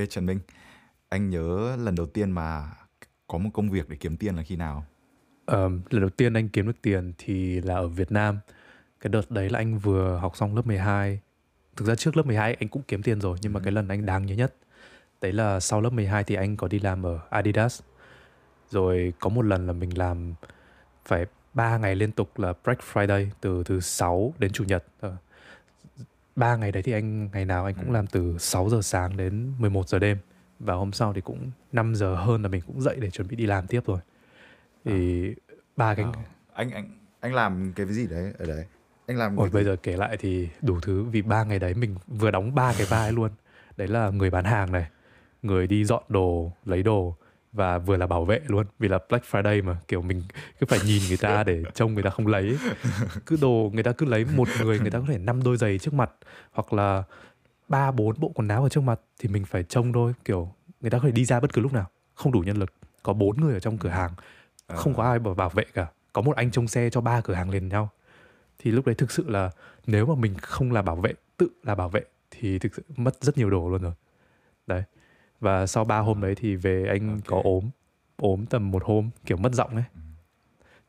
Ê Trần Minh, anh nhớ lần đầu tiên mà có một công việc để kiếm tiền là khi nào? Ờ, lần đầu tiên anh kiếm được tiền thì là ở Việt Nam. Cái đợt đấy là anh vừa học xong lớp 12. Thực ra trước lớp 12 anh cũng kiếm tiền rồi nhưng mà Ừ. cái lần anh đáng nhớ nhất đấy là sau lớp 12 thì anh có đi làm ở Adidas. Rồi có một lần là mình làm phải 3 ngày liên tục là Black Friday từ thứ sáu đến chủ nhật. Ờ, ba ngày đấy thì anh ngày nào anh cũng Ừ. làm từ 6 giờ sáng đến 11 giờ đêm và hôm sau thì cũng 5 giờ hơn là mình cũng dậy để chuẩn bị đi làm tiếp rồi thì ba cái Wow. Anh anh anh làm cái gì đấy ở đấy? Anh làm ôi bây gì? giờ kể lại thì đủ thứ vì ba ngày đấy mình vừa đóng ba cái vai luôn đấy là người bán hàng này người đi dọn đồ lấy đồ và vừa là bảo vệ luôn vì là Black Friday mà kiểu mình cứ phải nhìn người ta để trông người ta không lấy. Ấy. cứ đồ người ta cứ lấy một người người ta có thể năm đôi giày trước mặt hoặc là ba bốn bộ quần áo ở trước mặt thì mình phải trông thôi. Kiểu người ta có thể đi ra bất cứ lúc nào không đủ nhân lực. Có bốn người ở trong cửa hàng Ờ, không có ai bảo bảo vệ cả. Có một anh trông xe cho ba cửa hàng liền nhau. Thì lúc đấy thực sự là nếu mà mình không là bảo vệ tự là bảo vệ thì thực sự mất rất nhiều đồ luôn rồi. Đấy và sau ba hôm đấy thì về anh Ok. có ốm ốm tầm một hôm kiểu mất giọng ấy Ừ.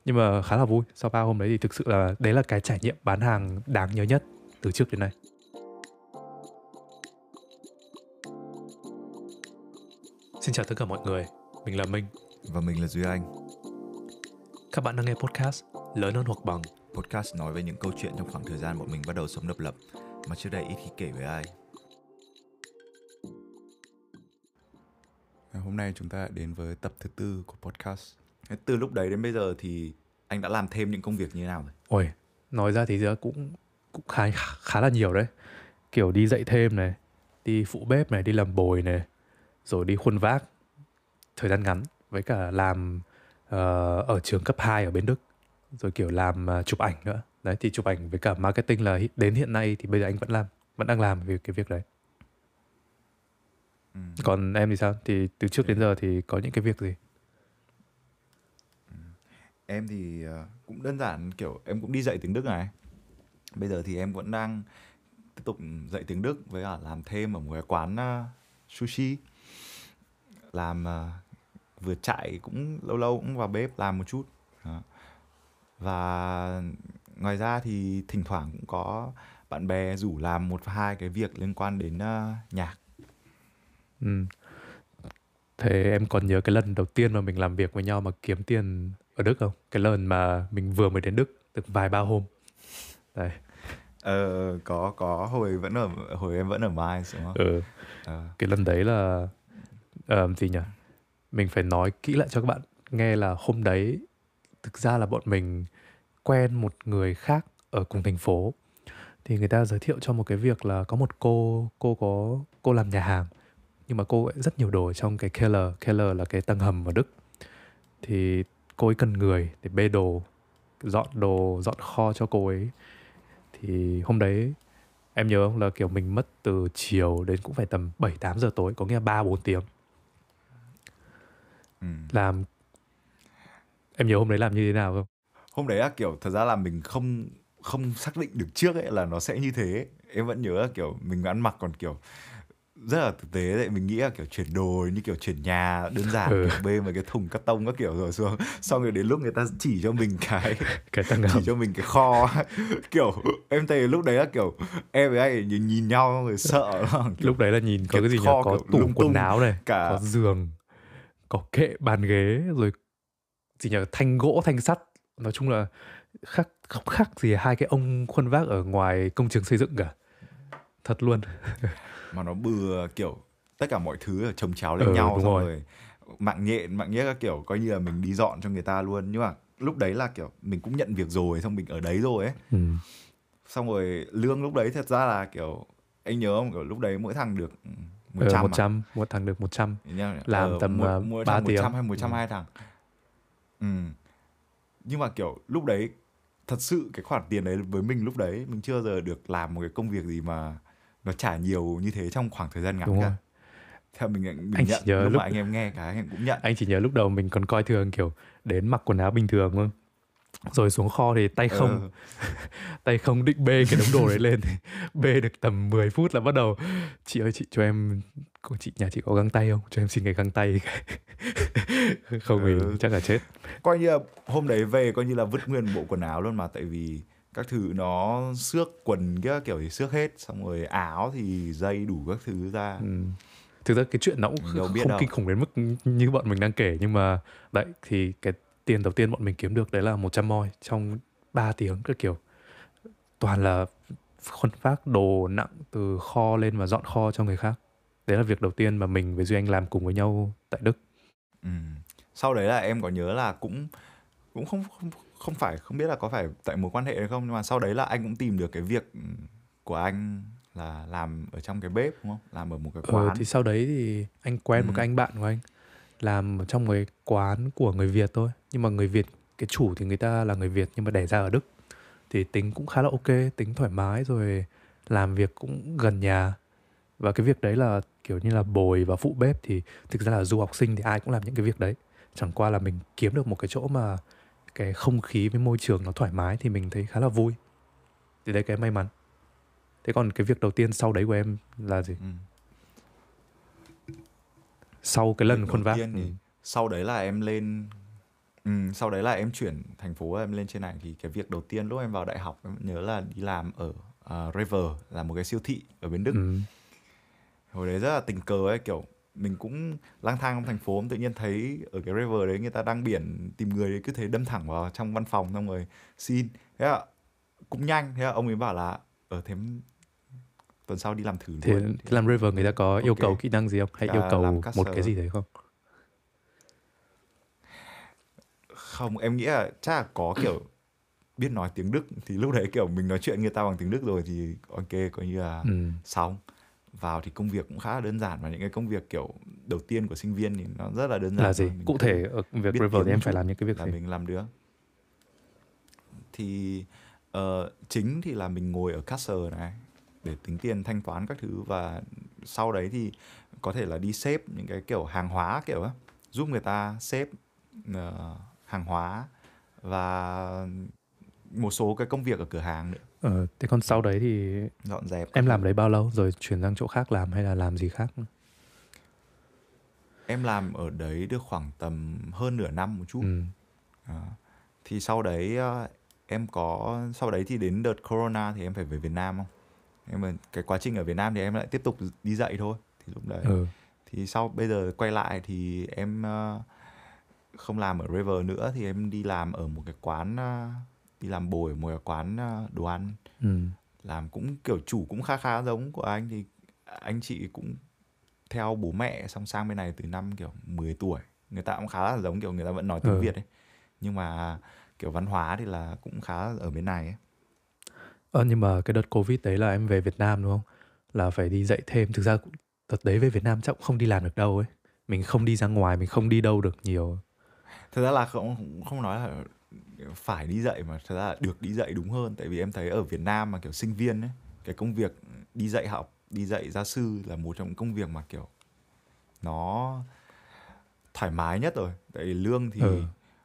nhưng mà khá là vui sau ba hôm đấy thì thực sự là đấy là cái trải nghiệm bán hàng đáng nhớ nhất từ trước đến nay Xin chào tất cả mọi người, mình là Minh. Và mình là Duy Anh. Các bạn đang nghe podcast Lớn hơn hoặc bằng Podcast nói về những câu chuyện trong khoảng thời gian bọn mình bắt đầu sống độc lập mà trước đây ít khi kể với ai. Hôm nay chúng ta đến với tập thứ tư của podcast. Từ lúc đấy đến bây giờ thì anh đã làm thêm những công việc như thế nào rồi? Ôi, nói ra thì giờ cũng cũng khá khá là nhiều đấy. Kiểu đi dạy thêm này, đi phụ bếp này, đi làm bồi này, rồi đi khuôn vác thời gian ngắn với cả làm uh, ở trường cấp 2 ở bên Đức. Rồi kiểu làm uh, chụp ảnh nữa. Đấy thì chụp ảnh với cả marketing là đến hiện nay thì bây giờ anh vẫn làm, vẫn đang làm về cái việc đấy. Ừ. Còn em thì sao? Thì từ trước đến giờ thì có những cái việc gì? Em thì ờ, cũng đơn giản kiểu em cũng đi dạy tiếng Đức này. Bây giờ thì em vẫn đang tiếp tục dạy tiếng Đức với cả làm thêm ở một cái quán ờ, sushi. Làm ờ, vừa chạy cũng lâu lâu cũng vào bếp làm một chút. Và ngoài ra thì thỉnh thoảng cũng có bạn bè rủ làm một hai cái việc liên quan đến nhạc. Ừ. Thế em còn nhớ cái lần đầu tiên mà mình làm việc với nhau mà kiếm tiền ở Đức không? Cái lần mà mình vừa mới đến Đức được vài ba hôm. Đấy. Ờ có có hồi vẫn ở hồi em vẫn ở Mai đúng không? Ừ. Ờ. Cái lần đấy là ờ, gì nhỉ? Mình phải nói kỹ lại cho các bạn nghe là hôm đấy thực ra là bọn mình quen một người khác ở cùng thành phố thì người ta giới thiệu cho một cái việc là có một cô cô có cô làm nhà hàng nhưng mà cô ấy rất nhiều đồ trong cái keller. Keller là cái tầng hầm ở Đức. Thì cô ấy cần người để bê đồ dọn đồ dọn kho cho cô ấy. Thì hôm đấy em nhớ không? Là kiểu mình mất từ chiều đến cũng phải tầm 7 8 giờ tối có nghĩa là 3 4 tiếng. Ừ. làm em nhớ hôm đấy làm như thế nào không? hôm đấy là kiểu thật ra là mình không không xác định được trước ấy là nó sẽ như thế. Em vẫn nhớ là kiểu mình ăn mặc còn kiểu rất là thực tế đấy mình nghĩ là kiểu chuyển đồ như kiểu chuyển nhà đơn giản Ừ. kiểu bê mấy cái thùng cắt tông các kiểu rồi xuống xong rồi đến lúc người ta chỉ cho mình cái Cái tầng chỉ cho mình cái kho kiểu em thấy lúc đấy là kiểu em với anh nhìn, nhìn nhau rồi sợ lúc đấy là nhìn có cái gì nhỉ? Có tủ quần áo này, cả có giường, có kệ bàn ghế rồi gì nhỉ? Thanh gỗ, thanh sắt. Nói chung là khác không khác gì hai cái ông khuân vác ở ngoài công trường xây dựng cả. Thật luôn. mà nó bừa kiểu tất cả mọi thứ ở chồng chéo lên Ừ, nhau xong rồi. rồi mạng nhện mạng nhét các kiểu coi như là mình đi dọn cho người ta luôn nhưng mà lúc đấy là kiểu mình cũng nhận việc rồi xong mình ở đấy rồi ấy Ừ. xong rồi lương lúc đấy thật ra là kiểu anh nhớ không kiểu lúc đấy mỗi thằng được một Ờ, trăm à? 100, một thằng được 100. Nhá, làm ờ, tầm, ờ, mỗi ba thằng tiếng. 100 hay 100 Ừ. hai thằng ừ. nhưng mà kiểu lúc đấy thật sự cái khoản tiền đấy với mình lúc đấy mình chưa giờ được làm một cái công việc gì mà nó trả nhiều như thế trong khoảng thời gian ngắn Đúng cả rồi. theo mình, mình Anh chỉ nhận nhớ lúc, lúc- mà anh em nghe cái anh cũng nhận Anh chỉ nhớ lúc đầu mình còn coi thường kiểu đến mặc quần áo bình thường thôi. rồi xuống kho thì tay không Ờ. tay không định bê cái đống đồ đấy lên thì bê được tầm 10 phút là bắt đầu chị ơi chị cho em cô chị nhà chị có găng tay không cho em xin cái găng tay không thì Ừ. chắc là chết coi như là hôm đấy về coi như là vứt nguyên bộ quần áo luôn mà tại vì các thứ nó xước quần kia kiểu thì xước hết xong rồi áo thì dây đủ các thứ ra ừ. thực ra cái chuyện nó cũng Mình đâu không biết đâu. kinh khủng đến mức như bọn mình đang kể nhưng mà đấy thì cái tiền đầu tiên bọn mình kiếm được đấy là 100 moi trong 3 tiếng cái kiểu toàn là khuân vác đồ nặng từ kho lên và dọn kho cho người khác đấy là việc đầu tiên mà mình với duy anh làm cùng với nhau tại đức ừ. sau đấy là em có nhớ là cũng cũng không không không phải không biết là có phải tại mối quan hệ hay không nhưng mà sau đấy là anh cũng tìm được cái việc ừ, của anh là làm ở trong cái bếp đúng không? Làm ở một cái quán. Ờ, thì sau đấy thì anh quen một Ừ. cái anh bạn của anh làm ở trong một cái quán của người Việt thôi. Nhưng mà người Việt cái chủ thì người ta là người Việt nhưng mà đẻ ra ở Đức. Thì tính cũng khá là ok tính thoải mái rồi làm việc cũng gần nhà. Và cái việc đấy là kiểu như là bồi và phụ bếp thì thực ra là du học sinh thì ai cũng làm những cái việc đấy. Chẳng qua là mình kiếm được một cái chỗ mà cái không khí với môi trường nó thoải mái thì mình thấy khá là vui thì đấy cái may mắn thế còn cái việc đầu tiên sau đấy của em là gì ừ. sau cái lần khuân vác thì ừ. sau đấy là em lên ừ, sau đấy là em chuyển thành phố em lên trên này thì cái việc đầu tiên lúc em vào đại học em nhớ là đi làm ở uh, River là một cái siêu thị ở bên Đức Ừ. hồi đấy rất là tình cờ ấy kiểu mình cũng lang thang trong thành phố tự nhiên thấy ở cái River đấy người ta đăng biển tìm người đấy cứ thế đâm thẳng vào trong văn phòng xong rồi xin. Thế là cũng nhanh. Thế ông ấy bảo là ở thế tuần sau đi làm thử Thì, luôn. thì làm River người ta có yêu Ok. cầu kỹ năng gì không? Hay À, yêu cầu một cái gì đấy không? Không em nghĩ là chắc là có kiểu biết nói tiếng Đức thì lúc đấy kiểu mình nói chuyện người ta bằng tiếng Đức rồi thì ok coi như là ừ. xong vào thì công việc cũng khá là đơn giản và những cái công việc kiểu đầu tiên của sinh viên thì nó rất là đơn giản là gì. Mình cụ thể ở việc River thì em phải làm những cái việc là gì? mình làm được. Thì ờ, chính thì là mình ngồi ở cashier này để tính tiền thanh toán các thứ và sau đấy thì có thể là đi xếp những cái kiểu hàng hóa kiểu giúp người ta xếp ờ, hàng hóa và một số cái công việc ở cửa hàng nữa ờ, thế còn sau đấy thì dọn dẹp em làm đấy bao lâu? Rồi chuyển sang chỗ khác làm hay là làm gì khác? Em làm ở đấy được khoảng tầm hơn nửa năm một chút. Ừ. À, thì sau đấy ờ, em có sau đấy thì đến đợt corona thì em phải về Việt Nam không? Em cái quá trình ở Việt Nam thì em lại tiếp tục đi dạy thôi. Thì lúc đấy ừ. thì sau bây giờ quay lại thì em ờ, không làm ở River nữa thì em đi làm ở một cái quán đi làm bồi ở một cái quán ờ, đồ ăn Ừ. làm cũng kiểu chủ cũng khá khá giống của anh thì anh chị cũng theo bố mẹ xong sang bên này từ năm kiểu 10 tuổi người ta cũng khá là giống kiểu người ta vẫn nói tiếng Ừ. Việt ấy nhưng mà kiểu văn hóa thì là cũng khá ở bên này ấy. Ờ, nhưng mà cái đợt Covid đấy là em về Việt Nam đúng không? Là phải đi dạy thêm. Thực ra đợt đấy về Việt Nam chắc cũng không đi làm được đâu ấy. Mình không đi ra ngoài, mình không đi đâu được nhiều. thật ra là không không nói là phải đi dạy mà thật ra là được đi dạy đúng hơn tại vì em thấy ở Việt Nam mà kiểu sinh viên ấy cái công việc đi dạy học đi dạy gia sư là một trong những công việc mà kiểu nó thoải mái nhất rồi tại vì lương thì Ừ.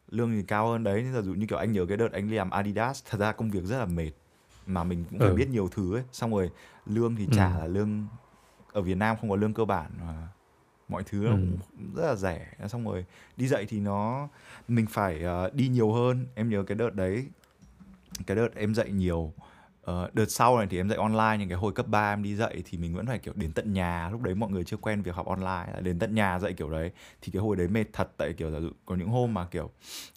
lương thì cao hơn đấy ví dụ như kiểu anh nhớ cái đợt anh đi làm Adidas thật ra công việc rất là mệt mà mình cũng phải Ừ. biết nhiều thứ ấy xong rồi lương thì trả Ừ. là lương ở Việt Nam không có lương cơ bản mà mọi thứ Ừ. cũng rất là rẻ. Xong rồi đi dạy thì nó mình phải ờ, đi nhiều hơn. Em nhớ cái đợt đấy cái đợt em dạy nhiều Ờ, đợt sau này thì em dạy online nhưng cái hồi cấp 3 em đi dạy thì mình vẫn phải kiểu đến tận nhà. Lúc đấy mọi người chưa quen việc học online là đến tận nhà dạy kiểu đấy. Thì cái hồi đấy mệt thật tại kiểu dụ có những hôm mà kiểu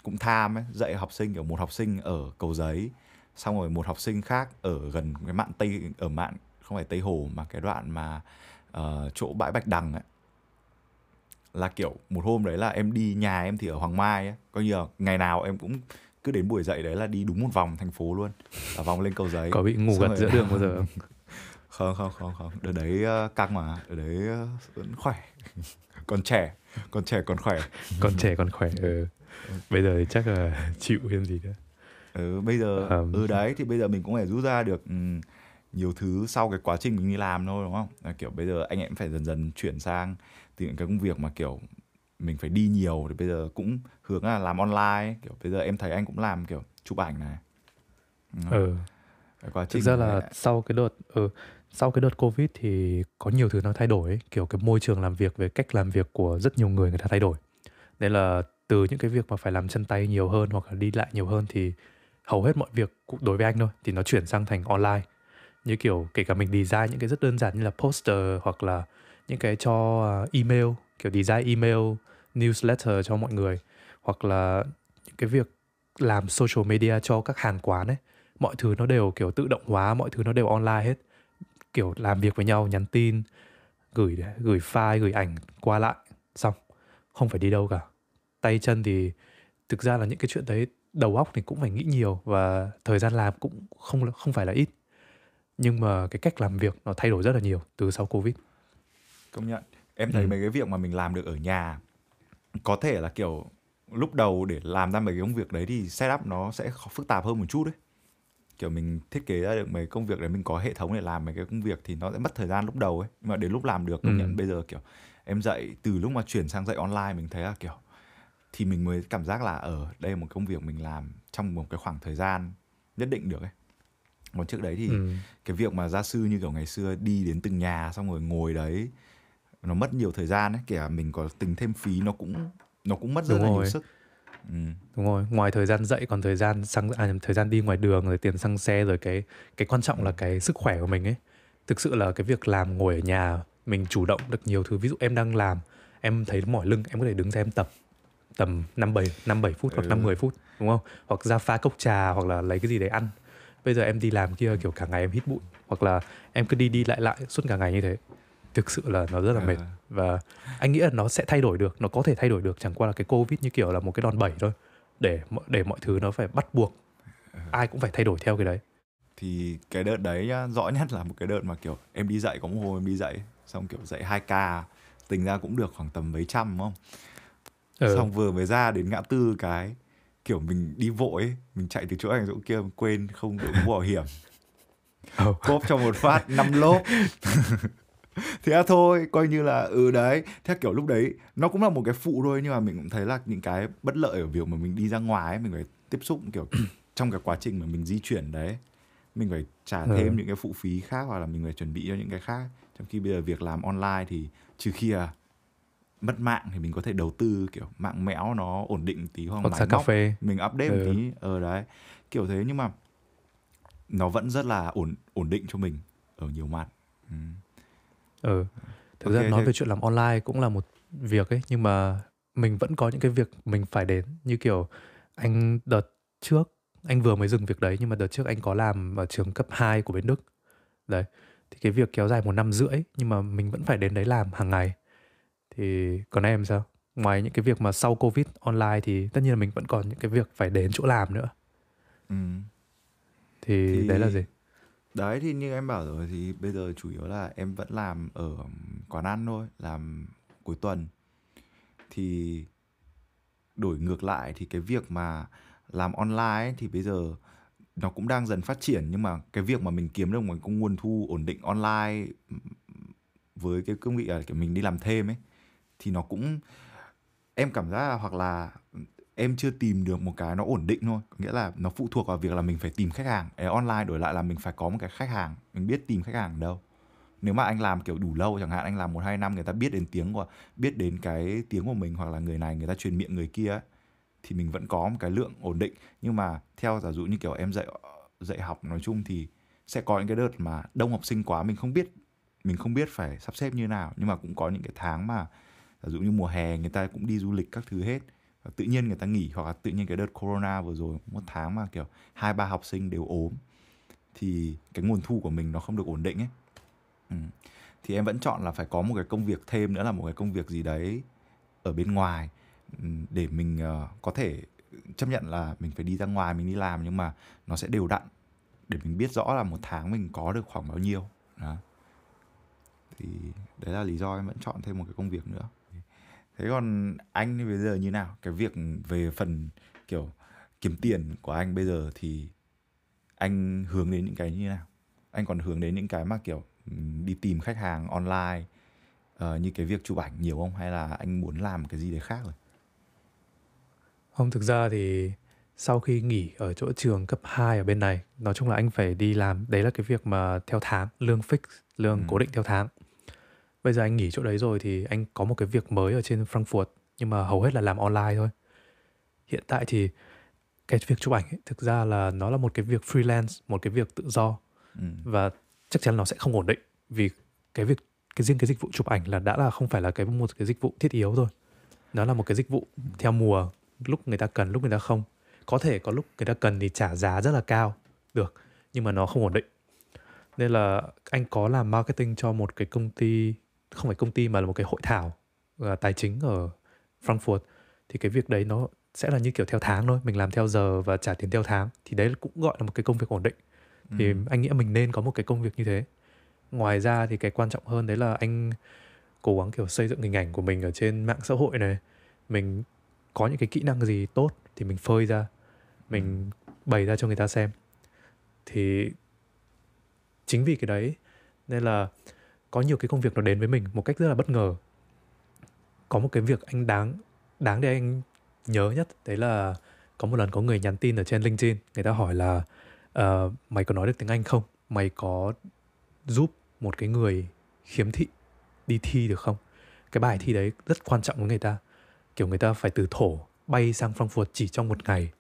cũng tham ấy dạy học sinh kiểu một học sinh ở cầu giấy xong rồi một học sinh khác ở gần cái mạn tây ở mạn không phải tây hồ mà cái đoạn mà ờ, chỗ bãi bạch đằng ấy là kiểu một hôm đấy là em đi nhà em thì ở Hoàng Mai ấy coi như là ngày nào em cũng cứ đến buổi dạy đấy là đi đúng một vòng thành phố luôn là vòng lên cầu giấy Có bị ngủ gật giữa đường bao giờ không? không không không không đợt đấy ờ, căng mà đợt đấy ờ, vẫn khỏe còn trẻ còn trẻ còn khỏe Còn trẻ còn khỏe. Ừ. Bây giờ thì chắc là chịu thêm gì nữa. ừ, bây giờ Ờm. ừ đấy thì bây giờ mình cũng phải rút ra được ừm, nhiều thứ sau cái quá trình mình đi làm thôi đúng không là kiểu bây giờ anh em phải dần dần chuyển sang từ những cái công việc mà kiểu mình phải đi nhiều thì bây giờ cũng hướng là làm online kiểu bây giờ em thấy anh cũng làm kiểu chụp ảnh này. Ừ. quá thực ra là sau cái đợt ừ, sau cái đợt covid thì có nhiều thứ nó thay đổi ấy. kiểu cái môi trường làm việc về cách làm việc của rất nhiều người người ta thay đổi. Nên là từ những cái việc mà phải làm chân tay nhiều hơn hoặc là đi lại nhiều hơn thì hầu hết mọi việc cũng đối với anh thôi. Thì nó chuyển sang thành online. Như kiểu kể cả mình design những cái rất đơn giản như là poster hoặc là những cái cho à, email, kiểu design email, newsletter cho mọi người, hoặc là những cái việc làm social media cho các hàng quán ấy. Mọi thứ nó đều kiểu tự động hóa, mọi thứ nó đều online hết. Kiểu làm việc với nhau, nhắn tin, gửi gửi file, gửi ảnh qua lại, xong. Không phải đi đâu cả. Tay chân thì thực ra là những cái chuyện đấy, đầu óc thì cũng phải nghĩ nhiều và thời gian làm cũng không không phải là ít. Nhưng mà cái cách làm việc nó thay đổi rất là nhiều từ sau covid công nhận em thấy ừ. mấy cái việc mà mình làm được ở nhà có thể là kiểu lúc đầu để làm ra mấy cái công việc đấy thì setup nó sẽ phức tạp hơn một chút đấy kiểu mình thiết kế ra được mấy công việc đấy mình có hệ thống để làm mấy cái công việc thì nó sẽ mất thời gian lúc đầu ấy nhưng mà đến lúc làm được công ừ. nhận bây giờ kiểu em dạy từ lúc mà chuyển sang dạy online mình thấy là kiểu thì mình mới cảm giác là ở đây là một công việc mình làm trong một cái khoảng thời gian nhất định được ấy còn trước đấy thì ừ. cái việc mà gia sư như kiểu ngày xưa đi đến từng nhà xong rồi ngồi đấy nó mất nhiều thời gian ấy kể cả mình có tính thêm phí nó cũng nó cũng mất rất Đúng là rồi. nhiều sức ừ. Đúng rồi, ngoài thời gian dạy còn thời gian xăng à, thời gian đi ngoài đường rồi tiền xăng xe rồi cái cái quan trọng là cái sức khỏe của mình ấy. Thực sự là cái việc làm ngồi ở nhà mình chủ động được nhiều thứ. Ví dụ em đang làm, em thấy mỏi lưng, em có thể đứng ra em tập tầm 5 7 5 7 phút hoặc ừ. 5 10 phút, đúng không? Hoặc ra pha cốc trà hoặc là lấy cái gì đấy ăn. Bây giờ em đi làm kia kiểu cả ngày em hít bụi hoặc là em cứ đi đi lại lại suốt cả ngày như thế thực sự là nó rất là mệt à. và anh nghĩ là nó sẽ thay đổi được nó có thể thay đổi được chẳng qua là cái covid như kiểu là một cái đòn bẩy thôi để để mọi thứ nó phải bắt buộc à. ai cũng phải thay đổi theo cái đấy thì cái đợt đấy rõ nhất là một cái đợt mà kiểu em đi dạy có một hôm em đi dạy xong kiểu dạy 2 ca tính ra cũng được khoảng tầm mấy trăm đúng không ừ. xong vừa mới ra đến ngã tư cái kiểu mình đi vội ấy, mình chạy từ chỗ này chỗ kia quên không đội mũ bảo hiểm oh. cốp cho một phát năm lốp thế thôi coi như là ừ đấy theo kiểu lúc đấy nó cũng là một cái phụ thôi nhưng mà mình cũng thấy là những cái bất lợi ở việc mà mình đi ra ngoài ấy, mình phải tiếp xúc kiểu trong cái quá trình mà mình di chuyển đấy mình phải trả ừ. thêm ừ. những cái phụ phí khác hoặc là mình phải chuẩn bị cho những cái khác trong khi bây giờ việc làm online thì trừ khi là mất mạng thì mình có thể đầu tư kiểu mạng mẽo nó ổn định tí hoặc, hoặc máy cà phê mình update ừ. một tí ờ đấy kiểu thế nhưng mà nó vẫn rất là ổn ổn định cho mình ở nhiều mặt ừ. Ừ. Thực okay, ra nói thế... về chuyện làm online cũng là một việc ấy nhưng mà mình vẫn có những cái việc mình phải đến như kiểu anh đợt trước anh vừa mới dừng việc đấy nhưng mà đợt trước anh có làm ở trường cấp 2 của bên Đức. Đấy. Thì cái việc kéo dài một năm rưỡi nhưng mà mình vẫn phải đến đấy làm hàng ngày. Thì còn em sao? Ngoài những cái việc mà sau Covid online thì tất nhiên là mình vẫn còn những cái việc phải đến chỗ làm nữa. Ừ. Thì, thì đấy là gì? Đấy thì như em bảo rồi thì bây giờ chủ yếu là em vẫn làm ở quán ăn thôi, làm cuối tuần. Thì đổi ngược lại thì cái việc mà làm online ấy, thì bây giờ nó cũng đang dần phát triển nhưng mà cái việc mà mình kiếm được một cái nguồn thu ổn định online với cái cương vị là kiểu mình đi làm thêm ấy thì nó cũng em cảm giác là hoặc là em chưa tìm được một cái nó ổn định thôi. Nghĩa là nó phụ thuộc vào việc là mình phải tìm khách hàng. Ở online đổi lại là mình phải có một cái khách hàng. Mình biết tìm khách hàng đâu. Nếu mà anh làm kiểu đủ lâu chẳng hạn anh làm một hai năm người ta biết đến tiếng của biết đến cái tiếng của mình hoặc là người này người ta truyền miệng người kia ấy, thì mình vẫn có một cái lượng ổn định. Nhưng mà theo giả dụ như kiểu em dạy dạy học nói chung thì sẽ có những cái đợt mà đông học sinh quá mình không biết mình không biết phải sắp xếp như nào. Nhưng mà cũng có những cái tháng mà giả dụ như mùa hè người ta cũng đi du lịch các thứ hết tự nhiên người ta nghỉ hoặc là tự nhiên cái đợt corona vừa rồi một tháng mà kiểu hai ba học sinh đều ốm thì cái nguồn thu của mình nó không được ổn định ấy. Ừ. thì em vẫn chọn là phải có một cái công việc thêm nữa là một cái công việc gì đấy ở bên ngoài ừ, để mình uh, có thể chấp nhận là mình phải đi ra ngoài mình đi làm nhưng mà nó sẽ đều đặn để mình biết rõ là một tháng mình có được khoảng bao nhiêu. Đó. Thì đấy là lý do em vẫn chọn thêm một cái công việc nữa thế còn anh thì bây giờ như nào? Cái việc về phần kiểu kiếm tiền của anh bây giờ thì anh hướng đến những cái như nào? Anh còn hướng đến những cái mà kiểu đi tìm khách hàng online uh, như cái việc chụp ảnh nhiều không? Hay là anh muốn làm cái gì đấy khác rồi? Không thực ra thì sau khi nghỉ ở chỗ trường cấp 2 ở bên này nói chung là anh phải đi làm. Đấy là cái việc mà theo tháng lương fix lương ừ. cố định theo tháng bây giờ anh nghỉ chỗ đấy rồi thì anh có một cái việc mới ở trên Frankfurt nhưng mà hầu hết là làm online thôi. Hiện tại thì cái việc chụp ảnh ấy, thực ra là nó là một cái việc freelance một cái việc tự do. Ừ. và chắc chắn nó sẽ không ổn định vì cái việc cái riêng cái dịch vụ chụp ảnh là đã là không phải là cái một cái dịch vụ thiết yếu thôi nó là một cái dịch vụ theo mùa lúc người ta cần lúc người ta không. Có thể có lúc người ta cần thì trả giá rất là cao được nhưng mà nó không ổn định. Nên là anh có làm marketing cho một cái công ty không phải công ty mà là một cái hội thảo uh, tài chính ở Frankfurt thì cái việc đấy nó sẽ là như kiểu theo tháng thôi mình làm theo giờ và trả tiền theo tháng thì đấy cũng gọi là một cái công việc ổn định. Thì ừ. anh nghĩ mình nên có một cái công việc như thế. Ngoài ra thì cái quan trọng hơn đấy là anh cố gắng kiểu xây dựng hình ảnh của mình ở trên mạng xã hội này. Mình có những cái kỹ năng gì tốt thì mình phơi ra mình bày ra cho người ta xem. Thì chính vì cái đấy nên là có nhiều cái công việc nó đến với mình một cách rất là bất ngờ. Có một cái việc anh đáng đáng để anh nhớ nhất đấy là có một lần có người nhắn tin ở trên LinkedIn người ta hỏi là uh, mày có nói được tiếng Anh không? Mày có giúp một cái người khiếm thị đi thi được không? Cái bài thi đấy rất quan trọng với người ta. Kiểu người ta phải từ thổ bay sang Frankfurt chỉ trong một ngày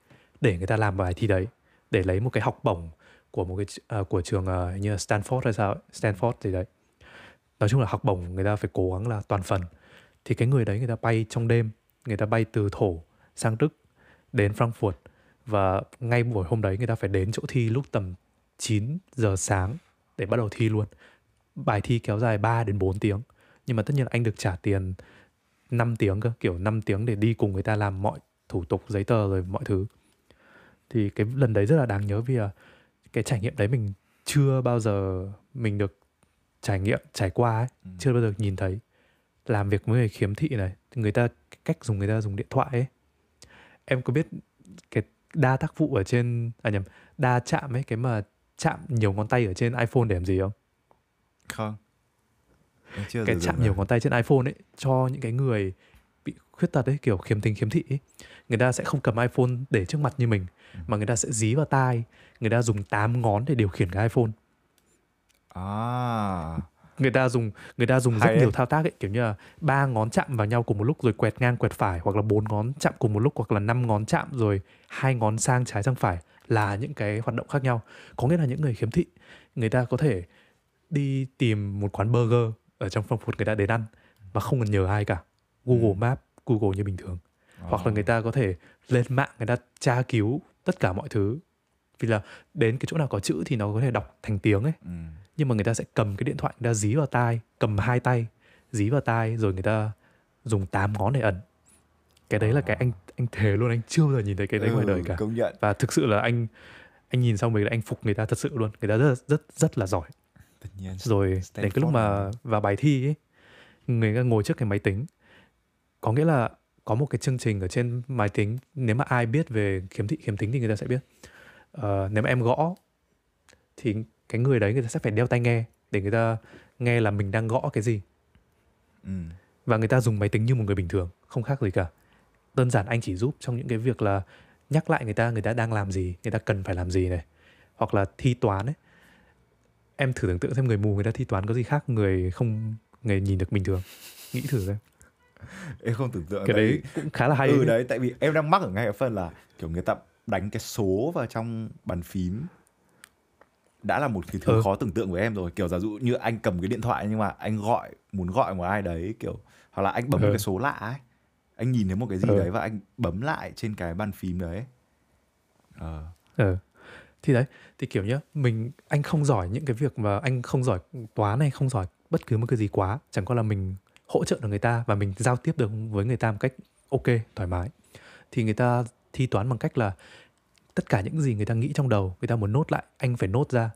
để người ta làm bài thi đấy để lấy một cái học bổng của một cái uh, của trường uh, như Stanford hay sao Stanford gì đấy nói chung là học bổng người ta phải cố gắng là toàn phần. Thì cái người đấy người ta bay trong đêm, người ta bay từ thổ sang đức đến frankfurt và ngay buổi hôm đấy người ta phải đến chỗ thi lúc tầm 9 giờ sáng để bắt đầu thi luôn. Bài thi kéo dài 3 đến 4 tiếng, nhưng mà tất nhiên là anh được trả tiền 5 tiếng cơ, kiểu 5 tiếng để đi cùng người ta làm mọi thủ tục, giấy tờ rồi mọi thứ. Thì cái lần đấy rất là đáng nhớ vì là cái trải nghiệm đấy mình chưa bao giờ mình được trải nghiệm trải qua ấy ừ. chưa bao giờ nhìn thấy. Làm việc với người khiếm thị này người ta cách dùng người ta dùng điện thoại ấy. Em có biết cái đa tác vụ ở trên à nhầm đa chạm ấy cái mà chạm nhiều ngón tay ở trên iPhone để làm gì không? Không. Chưa cái chạm nhiều ngón tay trên iPhone ấy cho những cái người bị khuyết tật ấy kiểu khiếm thính khiếm thị ấy. người ta sẽ không cầm iPhone để trước mặt như mình ừ. mà người ta sẽ dí vào tai. Người ta dùng 8 ngón để điều khiển cái iPhone à người ta dùng người ta dùng Hay rất ấy. nhiều thao tác ấy kiểu như là ba ngón chạm vào nhau cùng một lúc rồi quẹt ngang quẹt phải hoặc là bốn ngón chạm cùng một lúc hoặc là năm ngón chạm rồi hai ngón sang trái sang phải là những cái hoạt động khác nhau có nghĩa là những người khiếm thị người ta có thể đi tìm một quán burger ở trong Frankfurt người ta đến ăn và không cần nhờ ai cả Google ừ. Maps Google như bình thường oh. hoặc là người ta có thể lên mạng người ta tra cứu tất cả mọi thứ vì là đến cái chỗ nào có chữ thì nó có thể đọc thành tiếng ấy ừ. Nhưng mà người ta sẽ cầm cái điện thoại người ta dí vào tai cầm hai tay dí vào tai rồi người ta dùng tám ngón để ẩn. Cái đấy là cái anh anh thề luôn anh chưa bao giờ nhìn thấy cái đấy ừ, ngoài đời cả. công nhận. và thực sự là anh anh nhìn xong mình là anh phục người ta thật sự luôn. Người ta rất rất rất là giỏi. Tất nhiên. rồi Stanford đến cái lúc mà vào bài thi ấy người ta ngồi trước cái máy tính. Có nghĩa là có một cái chương trình ở trên máy tính nếu mà ai biết về khiếm thị khiếm thính thì người ta sẽ biết. Uh, nếu mà em gõ thì cái người đấy người ta sẽ phải đeo tai nghe để người ta nghe là mình đang gõ cái gì. Ừ. và người ta dùng máy tính như một người bình thường không khác gì cả. Đơn giản anh chỉ giúp trong những cái việc là nhắc lại người ta người ta đang làm gì người ta cần phải làm gì này. Hoặc là thi toán ấy. Em thử tưởng tượng xem người mù người ta thi toán có gì khác người không người nhìn được bình thường. Nghĩ thử xem. Em không tưởng tượng cái đấy, đấy cũng khá là hay ừ đấy tại vì em đang mắc ở ngay ở phần là kiểu người ta đánh cái số vào trong bàn phím đã là một cái thứ ừ. khó tưởng tượng của em rồi kiểu giả dụ như anh cầm cái điện thoại nhưng mà anh gọi muốn gọi một ai đấy kiểu hoặc là anh bấm ừ. một cái số lạ ấy anh nhìn thấy một cái gì ừ. đấy và anh bấm lại trên cái bàn phím đấy ờ ừ. thì đấy thì kiểu nhá mình anh không giỏi những cái việc mà anh không giỏi toán này không giỏi bất cứ một cái gì quá chẳng qua là mình hỗ trợ được người ta và mình giao tiếp được với người ta một cách ok thoải mái thì người ta thi toán bằng cách là tất cả những gì người ta nghĩ trong đầu người ta muốn nốt lại anh phải nốt ra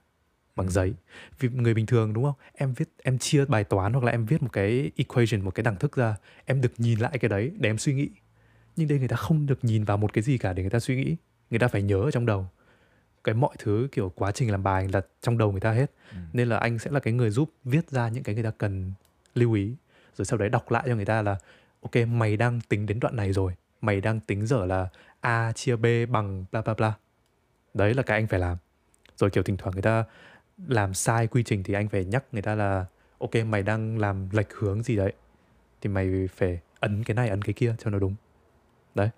bằng ừ. giấy. Vì người bình thường đúng không? Em viết em chia bài toán hoặc là em viết một cái equation một cái đẳng thức ra em được nhìn lại cái đấy để em suy nghĩ. Nhưng đây người ta không được nhìn vào một cái gì cả để người ta suy nghĩ. Người ta phải nhớ ở trong đầu. Cái mọi thứ kiểu quá trình làm bài là trong đầu người ta hết. Ừ. nên là anh sẽ là cái người giúp viết ra những cái người ta cần lưu ý. Rồi sau đấy đọc lại cho người ta là ok mày đang tính đến đoạn này rồi. Mày đang tính dở là a chia b bằng bla bla bla. Đấy là cái anh phải làm. Rồi kiểu thỉnh thoảng người ta làm sai quy trình thì anh phải nhắc người ta là ok mày đang làm lệch hướng gì đấy thì mày phải ấn cái này ấn cái kia cho nó đúng. Đấy.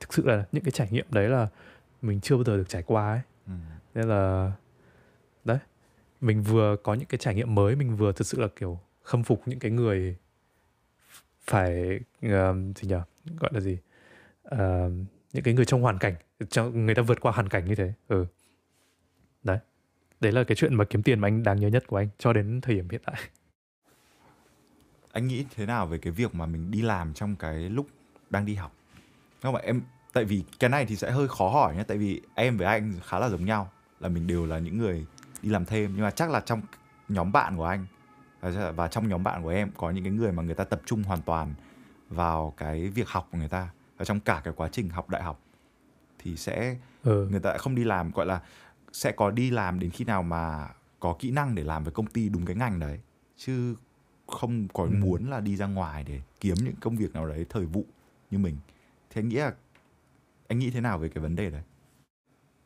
Thực sự là những cái trải nghiệm đấy là mình chưa bao giờ được trải qua ấy. Ừ. nên là đấy. Mình vừa có những cái trải nghiệm mới mình vừa thực sự là kiểu khâm phục những cái người phải uh, gì nhỉ gọi là gì? Uh, những cái người trong hoàn cảnh người ta vượt qua hoàn cảnh như thế. Ừ. Đấy. Đấy là cái chuyện mà kiếm tiền mà anh đáng nhớ nhất của anh cho đến thời điểm hiện tại. Anh nghĩ thế nào về cái việc mà mình đi làm trong cái lúc đang đi học? Không phải em, tại vì cái này thì sẽ hơi khó hỏi nhé, tại vì em với anh khá là giống nhau, là mình đều là những người đi làm thêm. Nhưng mà chắc là trong nhóm bạn của anh và trong nhóm bạn của em có những cái người mà người ta tập trung hoàn toàn vào cái việc học của người ta và trong cả cái quá trình học đại học thì sẽ ừ. người ta không đi làm gọi là sẽ có đi làm đến khi nào mà có kỹ năng để làm với công ty đúng cái ngành đấy. Chứ không có Ừ. muốn là đi ra ngoài để kiếm những công việc nào đấy thời vụ như mình. Thì anh nghĩ là anh nghĩ thế nào về cái vấn đề đấy?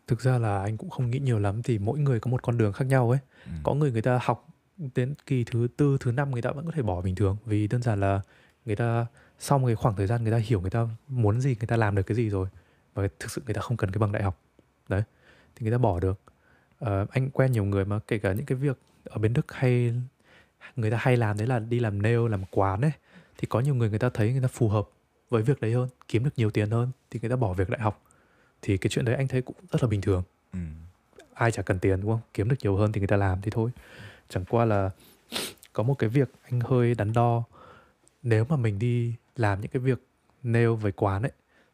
Thực ra là anh cũng không nghĩ nhiều lắm thì mỗi người có một con đường khác nhau ấy. Ừ. có người người ta học đến kỳ thứ tư thứ năm người ta vẫn có thể bỏ bình thường. Vì đơn giản là người ta sau một cái khoảng thời gian người ta hiểu người ta muốn gì người ta làm được cái gì rồi và thực sự người ta không cần cái bằng đại học đấy thì người ta bỏ được Ờ, anh quen nhiều người mà kể cả những cái việc ở bên Đức hay người ta hay làm đấy là đi làm nail làm quán ấy thì có nhiều người người ta thấy người ta phù hợp với việc đấy hơn kiếm được nhiều tiền hơn thì người ta bỏ việc đại học thì cái chuyện đấy anh thấy cũng rất là bình thường Ừ. ai chả cần tiền đúng không kiếm được nhiều hơn thì người ta làm thì thôi chẳng qua là có một cái việc anh hơi đắn đo nếu mà mình đi làm những cái việc nail với quán ấy,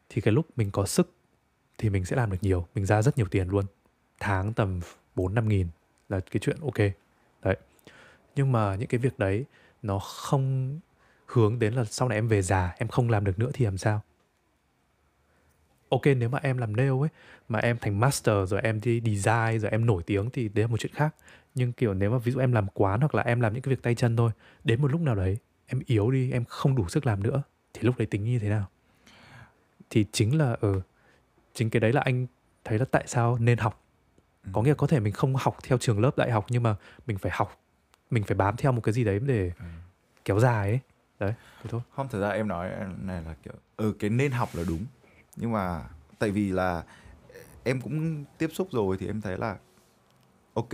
thì cái lúc mình có sức thì mình sẽ làm được nhiều, mình ra rất nhiều tiền luôn. Tháng tầm 4 năm nghìn là cái chuyện ok. Đấy. Nhưng mà những cái việc đấy nó không hướng đến là sau này em về già, em không làm được nữa thì làm sao? Ok, nếu mà em làm nail ấy, mà em thành master rồi em đi design rồi em nổi tiếng thì đấy là một chuyện khác. Nhưng kiểu nếu mà ví dụ em làm quán hoặc là em làm những cái việc tay chân thôi, đến một lúc nào đấy em yếu đi, em không đủ sức làm nữa thì lúc đấy tính như thế nào? Thì chính là ở chính cái đấy là anh thấy là tại sao nên học. Có nghĩa là có thể mình không học theo trường lớp đại học nhưng mà mình phải học mình phải bám theo một cái gì đấy để Ừ. kéo dài ấy. Đấy thế thôi. Không thật ra em nói này là kiểu ừ cái nên học là đúng. Nhưng mà tại vì là em cũng tiếp xúc rồi thì em thấy là ok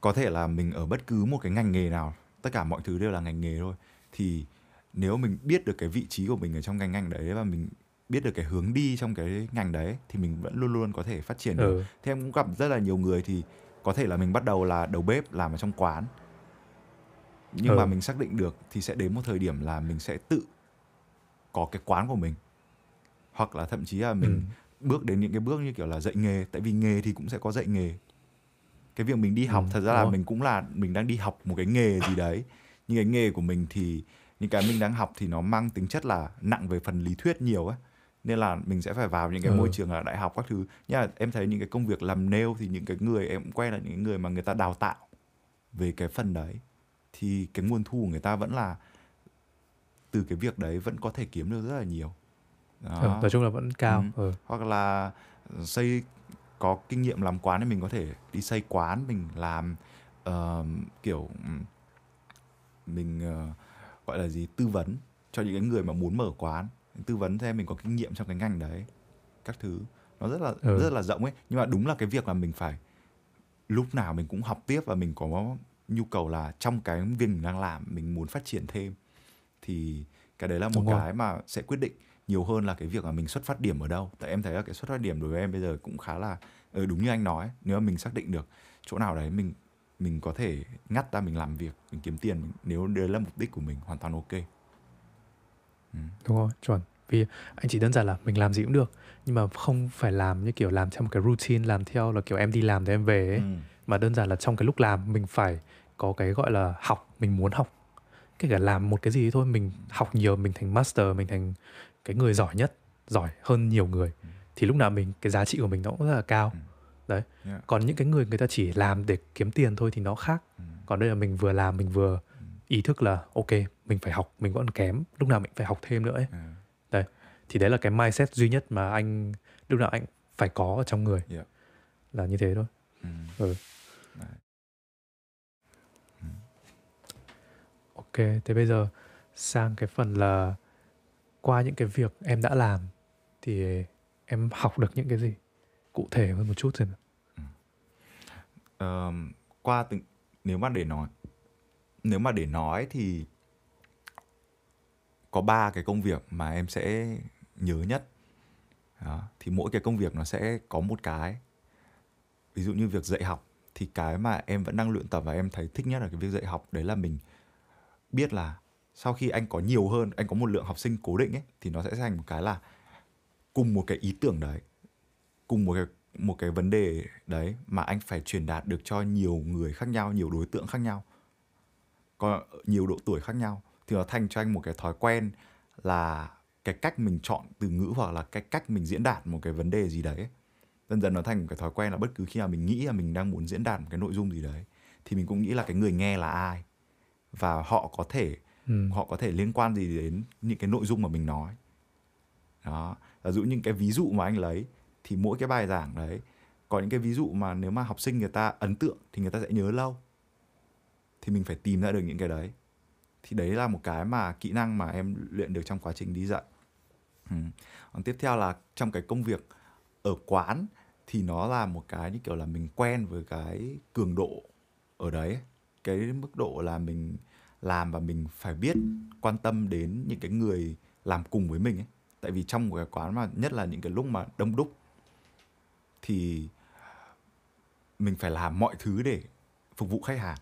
có thể là mình ở bất cứ một cái ngành nghề nào tất cả mọi thứ đều là ngành nghề thôi thì nếu mình biết được cái vị trí của mình ở trong ngành ngành đấy và mình biết được cái hướng đi trong cái ngành đấy thì mình vẫn luôn luôn có thể phát triển được ừ. Thế em cũng gặp rất là nhiều người thì có thể là mình bắt đầu là đầu bếp làm ở trong quán nhưng Ừ. mà mình xác định được thì sẽ đến một thời điểm là mình sẽ tự có cái quán của mình hoặc là thậm chí là mình Ừ. bước đến những cái bước như kiểu là dạy nghề tại vì nghề thì cũng sẽ có dạy nghề cái việc mình đi học Ừ, thật ra là rồi. mình cũng là mình đang đi học một cái nghề gì đấy nhưng cái nghề của mình thì những cái mình đang học thì nó mang tính chất là nặng về phần lý thuyết nhiều á nên là mình sẽ phải vào những cái Ừ. môi trường là đại học các thứ nhưng em thấy những cái công việc làm nail thì những cái người em quen là những người mà người ta đào tạo về cái phần đấy thì cái nguồn thu của người ta vẫn là từ cái việc đấy vẫn có thể kiếm được rất là nhiều Đó Ừ, nói chung là vẫn cao Ừ. ừ. hoặc là xây có kinh nghiệm làm quán thì mình có thể đi xây quán mình làm ờ, kiểu mình ờ, gọi là gì? Tư vấn cho những cái người mà muốn mở quán. Tư vấn xem mình có kinh nghiệm trong cái ngành đấy các thứ. Nó rất là Ừ. rất là rộng ấy. Nhưng mà đúng là cái việc là mình phải lúc nào mình cũng học tiếp và mình có nhu cầu là trong cái việc mình đang làm mình muốn phát triển thêm thì cái đấy là một Đúng rồi. cái mà sẽ quyết định nhiều hơn là cái việc mà mình xuất phát điểm ở đâu. Tại em thấy là cái xuất phát điểm đối với em bây giờ cũng khá là ừ, đúng như anh nói nếu mà mình xác định được chỗ nào đấy mình mình có thể ngắt ra mình làm việc mình kiếm tiền nếu đấy là mục đích của mình hoàn toàn ok ừ. đúng rồi chuẩn vì anh chỉ đơn giản là mình làm gì cũng được nhưng mà không phải làm như kiểu làm theo một cái routine làm theo là kiểu em đi làm thì em về ấy Ừ. mà đơn giản là trong cái lúc làm mình phải có cái gọi là học mình muốn học kể cả làm một cái gì thôi mình học nhiều mình thành master mình thành cái người giỏi nhất giỏi hơn nhiều người thì lúc nào mình cái giá trị của mình nó cũng rất là cao Ừ. đấy Yeah. còn những cái người người ta chỉ làm để kiếm tiền thôi thì nó khác Ừ. còn đây là mình vừa làm mình vừa ý thức là ok mình phải học mình vẫn kém lúc nào mình phải học thêm nữa ấy Ừ. đấy thì đấy là cái mindset duy nhất mà anh lúc nào anh phải có ở trong người Yeah. là như thế thôi Ừ. ừ. Đấy. ok thế bây giờ sang cái phần là qua những cái việc em đã làm thì em học được những cái gì cụ thể hơn một chút xem qua từng, nếu mà để nói, nếu mà để nói thì có ba cái công việc mà em sẽ nhớ nhất Đó. thì mỗi cái công việc nó sẽ có một cái ví dụ như việc dạy học, thì cái mà em vẫn đang luyện tập và em thấy thích nhất là cái việc dạy học, đấy là mình biết là sau khi anh có nhiều hơn, anh có một lượng học sinh cố định ấy, thì nó sẽ thành một cái là cùng một cái ý tưởng đấy, cùng một cái một cái vấn đề đấy mà anh phải truyền đạt được cho nhiều người khác nhau nhiều đối tượng khác nhau có nhiều độ tuổi khác nhau thì nó thành cho anh một cái thói quen là cái cách mình chọn từ ngữ hoặc là cái cách mình diễn đạt một cái vấn đề gì đấy ấy. dần dần nó thành một cái thói quen là bất cứ khi nào mình nghĩ là mình đang muốn diễn đạt một cái nội dung gì đấy thì mình cũng nghĩ là cái người nghe là ai và họ có thể ừ. họ có thể liên quan gì đến những cái nội dung mà mình nói đó ví dụ những cái ví dụ mà anh lấy thì mỗi cái bài giảng đấy, có những cái ví dụ mà nếu mà học sinh người ta ấn tượng thì người ta sẽ nhớ lâu. Thì mình phải tìm ra được những cái đấy. Thì đấy là một cái mà kỹ năng mà em luyện được trong quá trình đi dạy. Ừ. còn tiếp theo là trong cái công việc ở quán thì nó là một cái như kiểu là mình quen với cái cường độ ở đấy. Cái mức độ là mình làm và mình phải biết quan tâm đến những cái người làm cùng với mình ấy. Tại vì trong một cái quán mà, nhất là những cái lúc mà đông đúc thì mình phải làm mọi thứ để phục vụ khách hàng.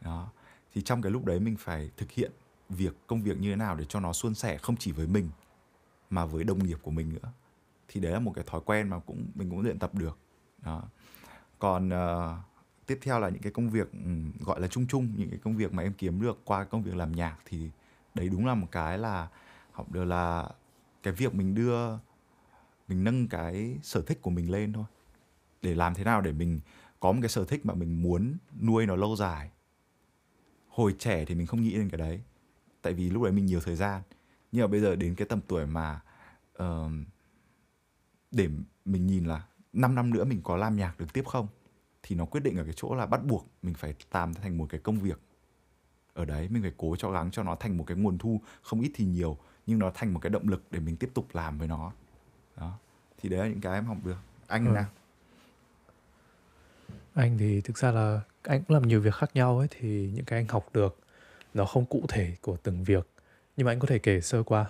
Đó. Thì trong cái lúc đấy mình phải thực hiện việc công việc như thế nào để cho nó suôn sẻ không chỉ với mình mà với đồng nghiệp của mình nữa. Thì đấy là một cái thói quen mà cũng mình cũng luyện tập được. Đó. Còn uh, tiếp theo là những cái công việc um, gọi là chung chung những cái công việc mà em kiếm được qua công việc làm nhạc thì đấy đúng là một cái là học được là cái việc mình đưa mình nâng cái sở thích của mình lên thôi. Để làm thế nào để mình có một cái sở thích mà mình muốn nuôi nó lâu dài. Hồi trẻ thì mình không nghĩ đến cái đấy tại vì lúc đấy mình nhiều thời gian. Nhưng mà bây giờ đến cái tầm tuổi mà uh, để mình nhìn là 5 năm nữa mình có làm nhạc được tiếp không thì nó quyết định ở cái chỗ là bắt buộc mình phải làm thành một cái công việc ở đấy. Mình phải cố cho gắng cho nó thành một cái nguồn thu không ít thì nhiều nhưng nó thành một cái động lực để mình tiếp tục làm với nó đó. Thì đấy là những cái em học được. Anh Ừ. nào? Anh thì thực ra là anh cũng làm nhiều việc khác nhau ấy thì những cái anh học được nó không cụ thể của từng việc. Nhưng mà anh có thể kể sơ qua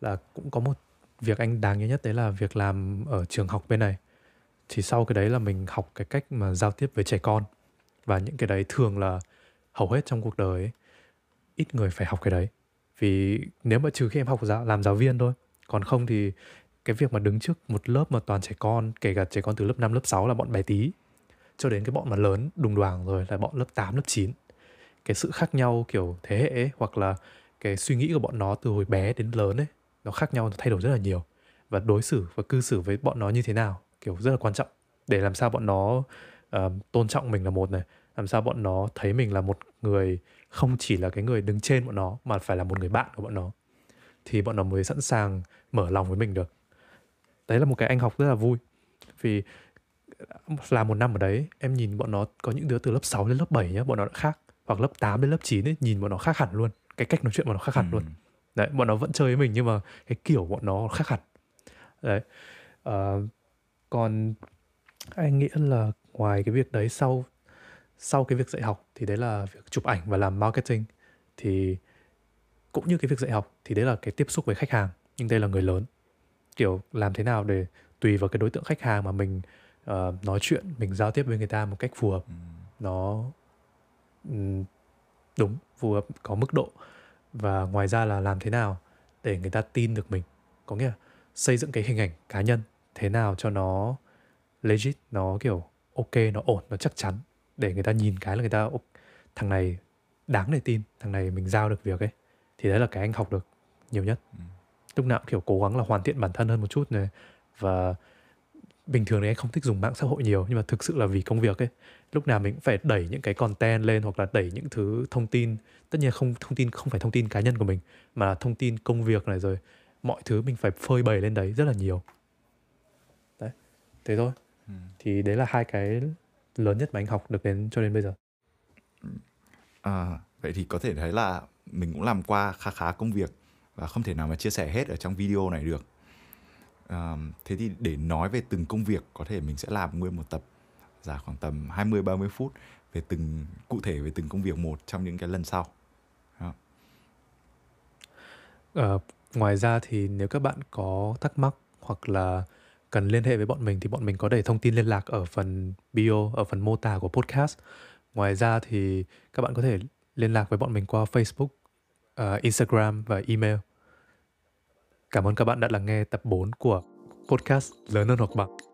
là cũng có một việc anh đáng nhớ nhất đấy là việc làm ở trường học bên này. Thì sau cái đấy là mình học cái cách mà giao tiếp với trẻ con. Và những cái đấy thường là hầu hết trong cuộc đời ấy, ít người phải học cái đấy. Vì nếu mà trừ khi em học giáo, làm giáo viên thôi còn không thì cái việc mà đứng trước một lớp mà toàn trẻ con kể cả trẻ con từ lớp 5, lớp 6 là bọn bé tí cho đến cái bọn mà lớn đùng đoàng rồi là bọn lớp 8, lớp 9 cái sự khác nhau kiểu thế hệ ấy, hoặc là cái suy nghĩ của bọn nó từ hồi bé đến lớn ấy nó khác nhau nó thay đổi rất là nhiều. Và đối xử và cư xử với bọn nó như thế nào kiểu rất là quan trọng. Để làm sao bọn nó uh, tôn trọng mình là một này làm sao bọn nó thấy mình là một người không chỉ là cái người đứng trên bọn nó mà phải là một người bạn của bọn nó thì bọn nó mới sẵn sàng mở lòng với mình được đấy là một cái anh học rất là vui. Vì làm một năm ở đấy em nhìn bọn nó có những đứa từ lớp 6 đến lớp 7 nhá bọn nó đã khác. Hoặc lớp 8 đến lớp 9 ấy nhìn bọn nó khác hẳn luôn. Cái cách nói chuyện bọn nó khác hẳn Ừ. luôn. Đấy bọn nó vẫn chơi với mình nhưng mà cái kiểu bọn nó khác hẳn. Đấy Ờ, còn anh nghĩ là ngoài cái việc đấy sau sau cái việc dạy học thì đấy là việc chụp ảnh và làm marketing. Thì cũng như cái việc dạy học thì đấy là cái tiếp xúc với khách hàng nhưng đây là người lớn kiểu làm thế nào để tùy vào cái đối tượng khách hàng mà mình ờ, nói chuyện mình giao tiếp với người ta một cách phù hợp. Ừ. nó đúng phù hợp có mức độ. Và ngoài ra là làm thế nào để người ta tin được mình? Có nghĩa là xây dựng cái hình ảnh cá nhân thế nào cho nó legit nó kiểu ok nó ổn nó chắc chắn để người ta nhìn cái là người ta "Ồ, thằng này đáng để tin thằng này mình giao được việc ấy. Thì đấy là cái anh học được nhiều nhất. Ừ. lúc nào cũng kiểu cố gắng là hoàn thiện bản thân hơn một chút này. Và bình thường thì anh không thích dùng mạng xã hội nhiều nhưng mà thực sự là vì công việc ấy lúc nào mình cũng phải đẩy những cái content lên hoặc là đẩy những thứ thông tin. Tất nhiên không thông tin không phải thông tin cá nhân của mình mà là thông tin công việc này rồi mọi thứ mình phải phơi bày lên đấy rất là nhiều. Đấy thế thôi. Ừ. thì đấy là hai cái lớn nhất mà anh học được đến cho đến bây giờ. À, vậy thì có thể thấy là mình cũng làm qua khá khá công việc và không thể nào mà chia sẻ hết ở trong video này được à, thế thì để nói về từng công việc có thể mình sẽ làm nguyên một tập dài khoảng tầm 20 30 phút về từng cụ thể về từng công việc một trong những cái lần sau. Uh, ngoài ra thì nếu các bạn có thắc mắc hoặc là cần liên hệ với bọn mình thì bọn mình có để thông tin liên lạc ở phần bio, ở phần mô tả của podcast. Ngoài ra thì các bạn có thể liên lạc với bọn mình qua Facebook, uh, Instagram và email. Cảm ơn các bạn đã lắng nghe tập 4 của podcast Lớn hơn hoặc bằng.